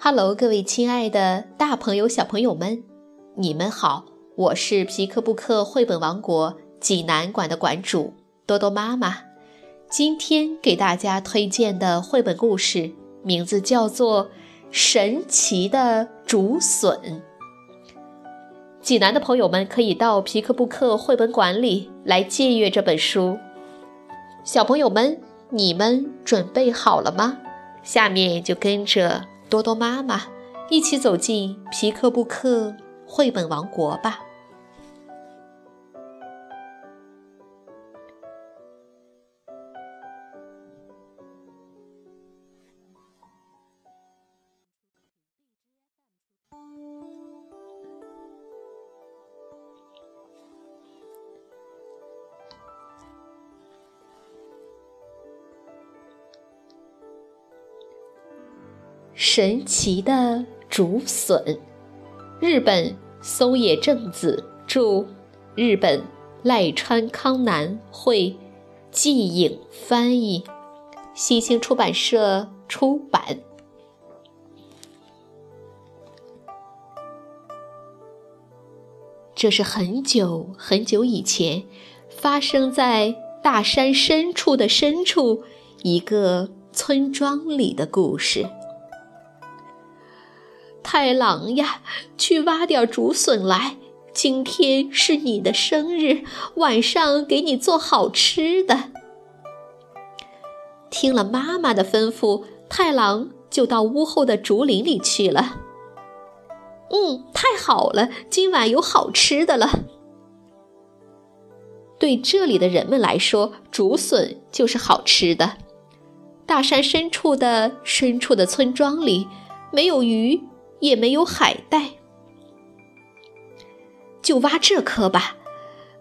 Hello，各位亲爱的大朋友、小朋友们，你们好！我是皮克布克绘本王国济南馆的馆主多多妈妈。今天给大家推荐的绘本故事名字叫做《神奇的竹笋》。济南的朋友们可以到皮克布克绘本馆里来借阅这本书。小朋友们，你们准备好了吗？下面就跟着多多妈妈一起走进皮克布克绘本王国吧。神奇的竹笋，日本松野正子著，日本赖川康男绘，季影翻译，新兴出版社出版。这是很久很久以前，发生在大山深处的深处一个村庄里的故事。太郎呀，去挖点竹笋来！今天是你的生日，晚上给你做好吃的。听了妈妈的吩咐，太郎就到屋后的竹林里去了。嗯，太好了，今晚有好吃的了。对这里的人们来说，竹笋就是好吃的。大山深处的深处的村庄里，没有鱼。也没有海带，就挖这颗吧。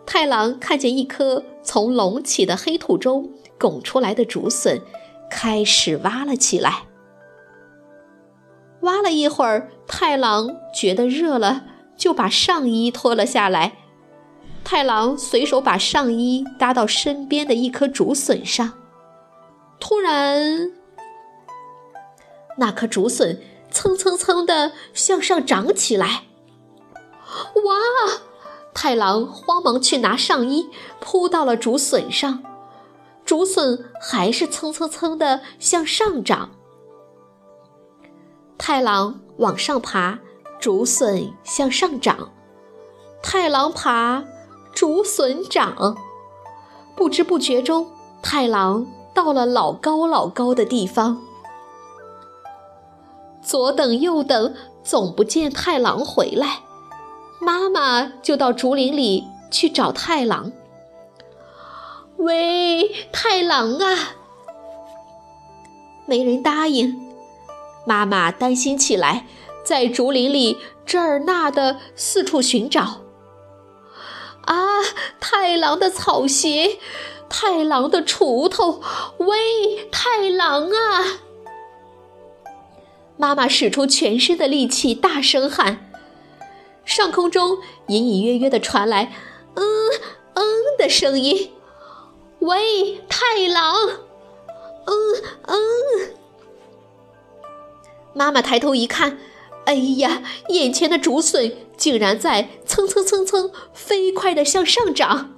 太郎看见一颗从隆起的黑土中拱出来的竹笋，开始挖了起来。挖了一会儿，太郎觉得热了，就把上衣脱了下来。太郎随手把上衣搭到身边的一颗竹笋上，突然，那颗竹笋。蹭蹭蹭地向上长起来！哇！太郎慌忙去拿上衣，扑到了竹笋上。竹笋还是蹭蹭蹭地向上长。太郎往上爬，竹笋向上长。太郎爬，竹笋长。不知不觉中，太郎到了老高老高的地方。左等右等，总不见太郎回来，妈妈就到竹林里去找太郎。喂，太郎啊！没人答应，妈妈担心起来，在竹林里这儿那的四处寻找。啊，太郎的草鞋，太郎的锄头，喂，太郎啊！妈妈使出全身的力气，大声喊。上空中隐隐约约地传来“嗯嗯”的声音。“喂，太郎！”“嗯嗯。”妈妈抬头一看，哎呀，眼前的竹笋竟然在蹭蹭蹭蹭飞快地向上长！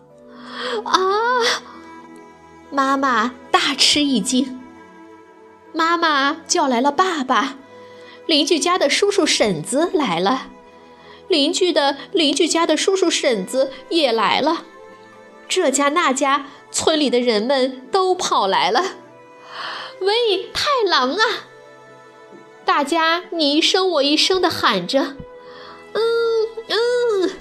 啊！妈妈大吃一惊。妈妈叫来了爸爸。邻居家的叔叔婶子来了，邻居的邻居家的叔叔婶子也来了，这家那家村里的人们都跑来了。喂，太郎啊！大家你一声我一声的喊着，嗯嗯。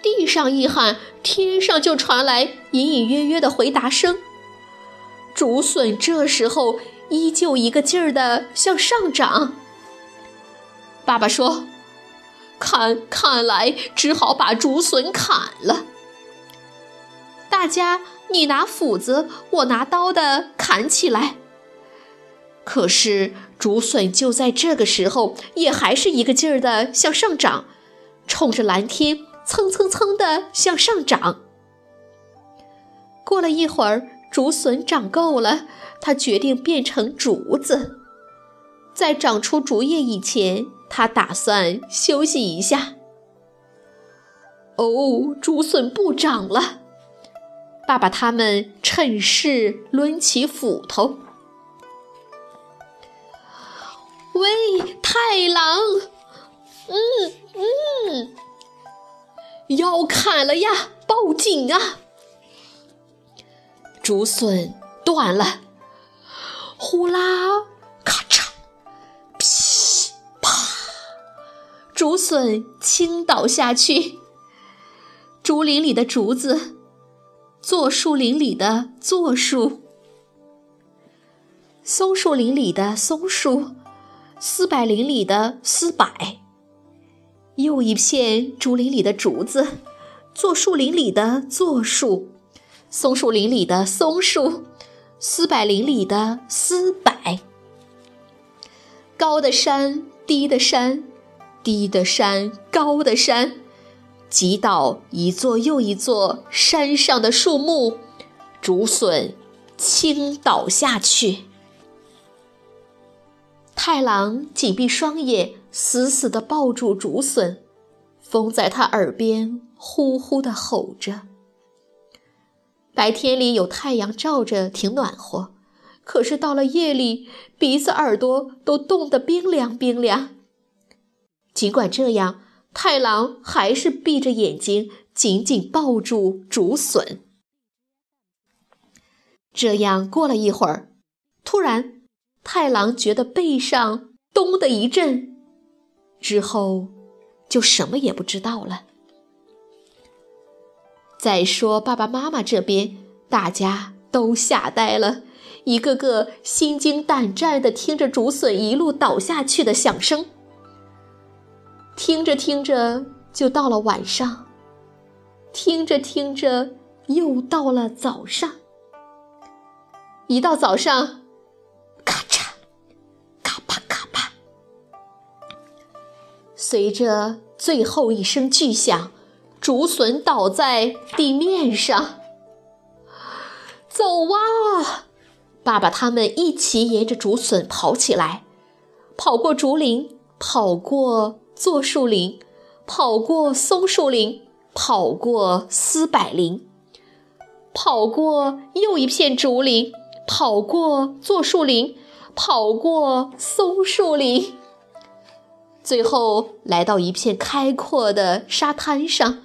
地上一喊，天上就传来隐隐约约的回答声。竹笋这时候。依旧一个劲儿地向上涨。爸爸说：“看，看来只好把竹笋砍了。”大家你拿斧子，我拿刀的砍起来。可是竹笋就在这个时候，也还是一个劲儿地向上涨，冲着蓝天蹭蹭蹭地向上涨。过了一会儿，竹笋长够了。他决定变成竹子，在长出竹叶以前，他打算休息一下。哦，竹笋不长了。爸爸他们趁势抡起斧头。喂，太郎！嗯嗯，要砍了呀！报警啊！竹笋断了，呼啦，咔嚓，噼啪，竹笋倾倒下去。竹林里的竹子，做树林里的柞树，松树林里的松树，四百林里的四百，又一片竹林里的竹子，做树林里的做树，松树林里的松树，丝柏林里的丝柏，高的山，低的山，低的山，高的山。击倒一座又一座山上的树木，竹笋倾倒下去。太郎紧闭双眼，死死地抱住竹笋，风在他耳边呼呼地吼着。白天里有太阳照着，挺暖和；可是到了夜里，鼻子、耳朵都冻得冰凉冰凉。尽管这样。太郎还是闭着眼睛，紧紧抱住竹笋。这样过了一会儿，突然，太郎觉得背上“咚”的一震，之后就什么也不知道了。再说爸爸妈妈这边，大家都吓呆了，一个个心惊胆战地听着竹笋一路倒下去的响声。听着听着，就到了晚上；听着听着，又到了早上。一到早上，咔嚓，咔啪咔啪，随着最后一声巨响，竹笋倒在地面上。走啊！爸爸他们一起沿着竹笋跑起来，跑过竹林，跑过。柞树林，跑过松树林，跑过丝柏林，跑过又一片竹林，跑过柞树林，跑过松树林，最后来到一片开阔的沙滩上，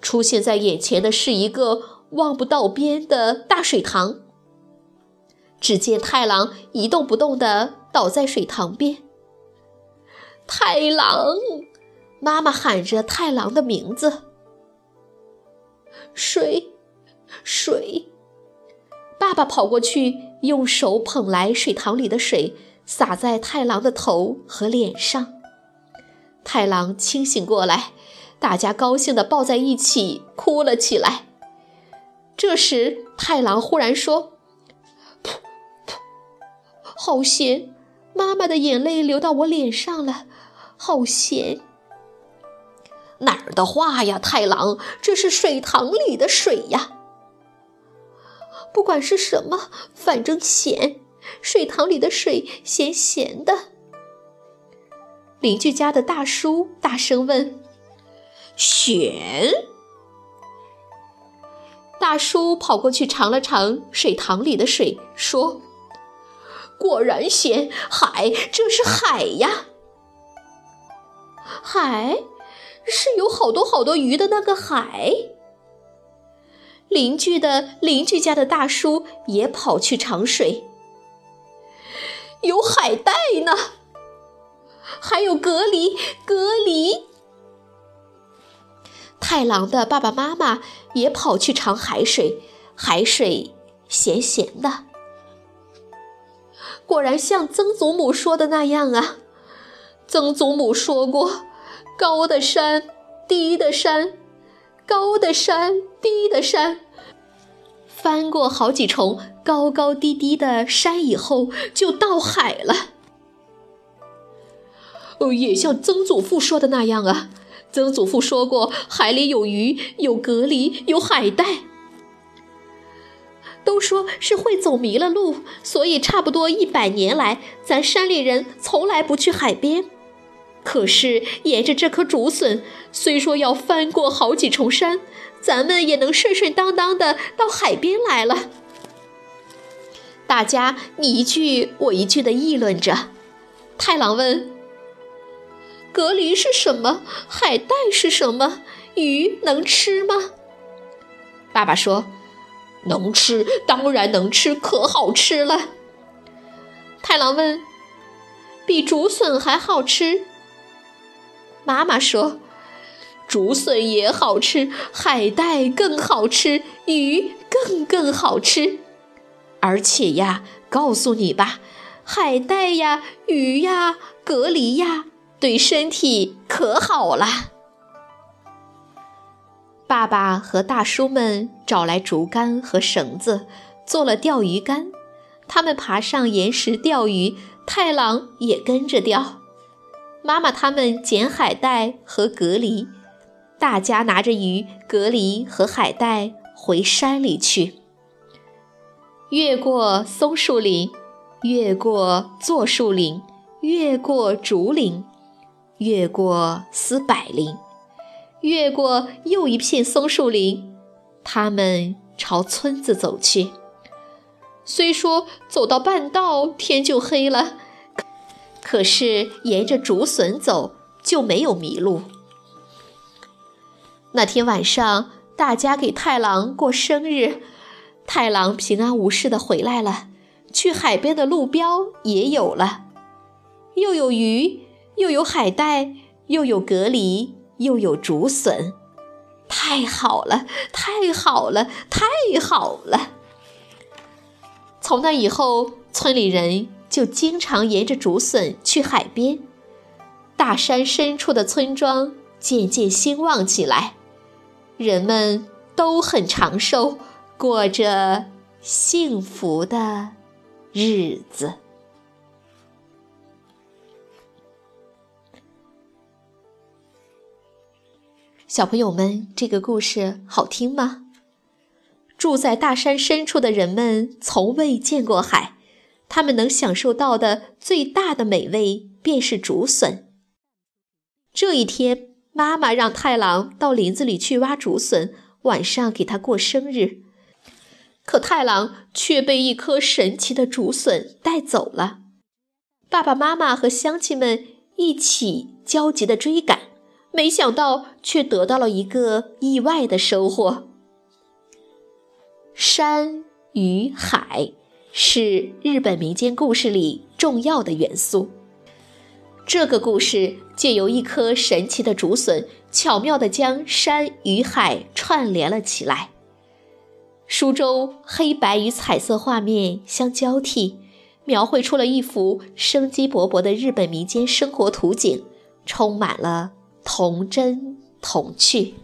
出现在眼前的是一个望不到边的大水塘。只见太郎一动不动地倒在水塘边。太郎，妈妈喊着太郎的名字。水，水。爸爸跑过去，用手捧来水塘里的水，洒在太郎的头和脸上。太郎清醒过来，大家高兴地抱在一起哭了起来。这时，太郎忽然说：“噗噗，好咸，妈妈的眼泪流到我脸上了。”好咸！哪儿的话呀，太郎，这是水塘里的水呀。不管是什么，反正咸。水塘里的水咸咸的。邻居家的大叔大声问：“咸？”大叔跑过去尝了尝水塘里的水，说：“果然咸，海，这是海呀。”海，是有好多好多鱼的那个海。邻居的邻居家的大叔也跑去尝水，有海带呢，还有蛤蜊，蛤蜊。太郎的爸爸妈妈也跑去尝海水，海水咸咸的，果然像曾祖母说的那样啊。曾祖母说过。高的山，低的山，高的山，低的山。翻过好几重高高低低的山以后，就到海了。哦，也像曾祖父说的那样啊。曾祖父说过，海里有鱼，有蛤蜊，有海带。都说是会走迷了路，所以差不多一百年来，咱山里人从来不去海边。可是沿着这棵竹笋，虽说要翻过好几重山，咱们也能顺顺当当的到海边来了。大家你一句我一句的议论着。太郎问：“蛤蜊是什么？海带是什么？鱼能吃吗？”爸爸说。能吃，当然能吃，可好吃了。太郎问：“比竹笋还好吃？”妈妈说：“竹笋也好吃，海带更好吃，鱼更更好吃。而且呀，告诉你吧，海带呀，鱼呀，蛤蜊呀，对身体可好了。”爸爸和大叔们找来竹竿和绳子，做了钓鱼竿。他们爬上岩石钓鱼，太郎也跟着钓。妈妈他们捡海带和蛤蜊，大家拿着鱼、蛤蜊和海带回山里去。越过松树林，越过柞树林，越过竹林，越过丝柏林。越过又一片松树林，他们朝村子走去。虽说走到半道天就黑了，可是沿着竹笋走就没有迷路。那天晚上，大家给太郎过生日，太郎平安无事的回来了。去海边的路标也有了，又有鱼，又有海带，又有蛤蜊。又有竹笋，太好了，太好了，太好了！从那以后，村里人就经常沿着竹笋去海边。大山深处的村庄渐渐兴旺起来，人们都很长寿，过着幸福的日子。小朋友们，这个故事好听吗？住在大山深处的人们从未见过海，他们能享受到的最大的美味便是竹笋。这一天，妈妈让太郎到林子里去挖竹笋，晚上给他过生日。可太郎却被一颗神奇的竹笋带走了。爸爸妈妈和乡亲们一起焦急地追赶。没想到，却得到了一个意外的收获。山与海是日本民间故事里重要的元素。这个故事借由一颗神奇的竹笋，巧妙地将山与海串联了起来。书中黑白与彩色画面相交替，描绘出了一幅生机勃勃的日本民间生活图景，充满了。童真童趣。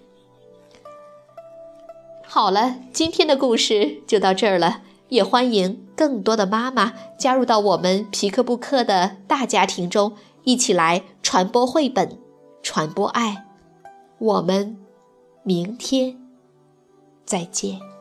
好了，今天的故事就到这儿了。也欢迎更多的妈妈加入到我们皮克布克的大家庭中，一起来传播绘本，传播爱。我们明天再见。